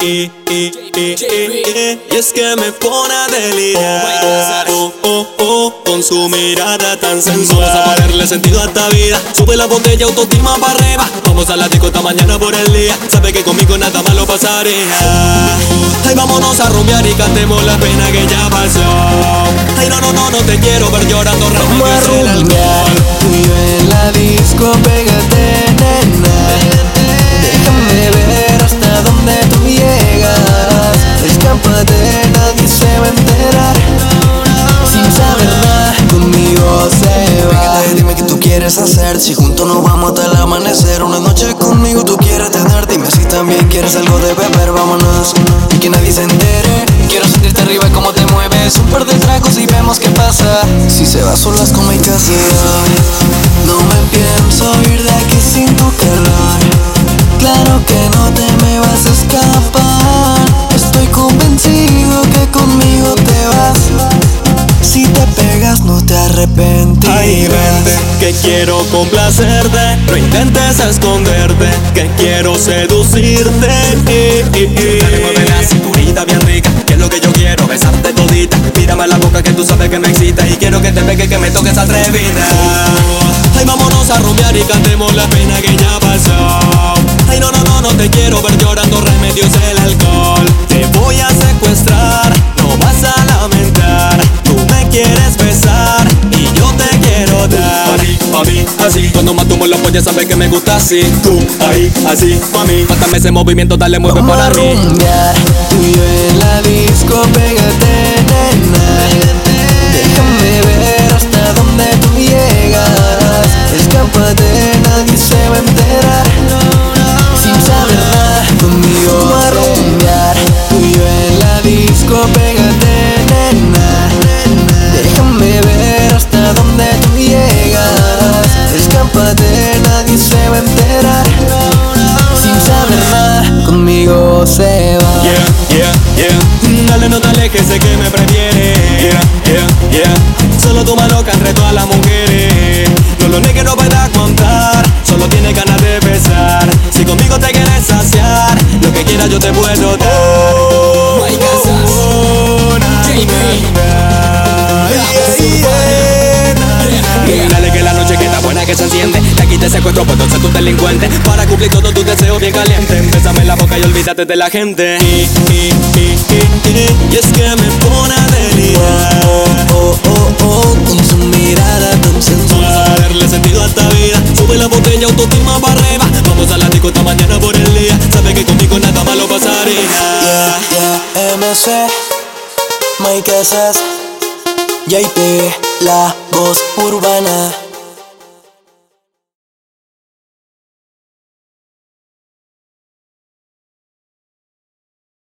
Y, y, y, y, y es que me pone a delirar. Oh, oh, oh, Con su mirada tan sensual. Vamos a ponerle sentido a esta vida. Sube la botella, autoestima para arriba. Vamos a la disco esta mañana por el día. Sabe que conmigo nada malo pasaría Ay, vámonos a rumbear y cantemos la pena que ya pasó. Ay, no, no, no, no te quiero ver llorando Vamos a rumbear. en la disco, quieres hacer Si juntos nos vamos hasta el amanecer. Una noche conmigo tú quieres tener Dime si también quieres algo de beber. Vámonos y que nadie se entere. Quiero sentirte arriba como te mueves. Un par de tragos y vemos qué pasa. Si se va solas como hay que No me pienso ir arrepentirás Ay, vente, que quiero complacerte. No intentes esconderte, que quiero seducirte. Eh, eh, eh. Dale, mueve la cinturita bien rica Que es lo que yo quiero, besarte todita. Mírame la boca que tú sabes que me excita Y quiero que te pegue, que me toques atrevida. Ay, vámonos a rumbear y cantemos la pena que ya pasó. Ay, no, no, no, no te quiero ver llorando Remedios el alcohol. Te voy a secuestrar, Cuando más tú me lo puedes saber que me gusta así. Tú, ahí, así, pa' mí. Mátame ese movimiento, dale, mueve Vamos para a mí. rumbear. Tú y yo en la disco, pégate, se va Yeah, yeah, yeah Dale, no te alejes, sé que me prefiere Yeah, yeah, yeah Solo tu mano que reto a las mujeres No lo niegues, no puedes contar Solo tienes ganas de besar Si conmigo te quieres saciar Lo que quieras yo te puedo dar. Oh, na, JB. na, na. Yeah, yeah, na. Dale que la noche que está buena que se enciende Te secuestro por ser tu delincuente. Para cumplir todos tus deseos bien calientes Bésame la boca y olvídate de la gente. Y, y, y, y, es que me pone a delirar. Oh, oh, oh, con su mirada tan sensual. Para darle sentido a esta vida Sube la botella, autoestima para arriba. Vamos a la disco esta mañana por el día. Sabe que conmigo nada malo pasaría. Yeah, yeah, MC Mike Casas JP, la voz urbana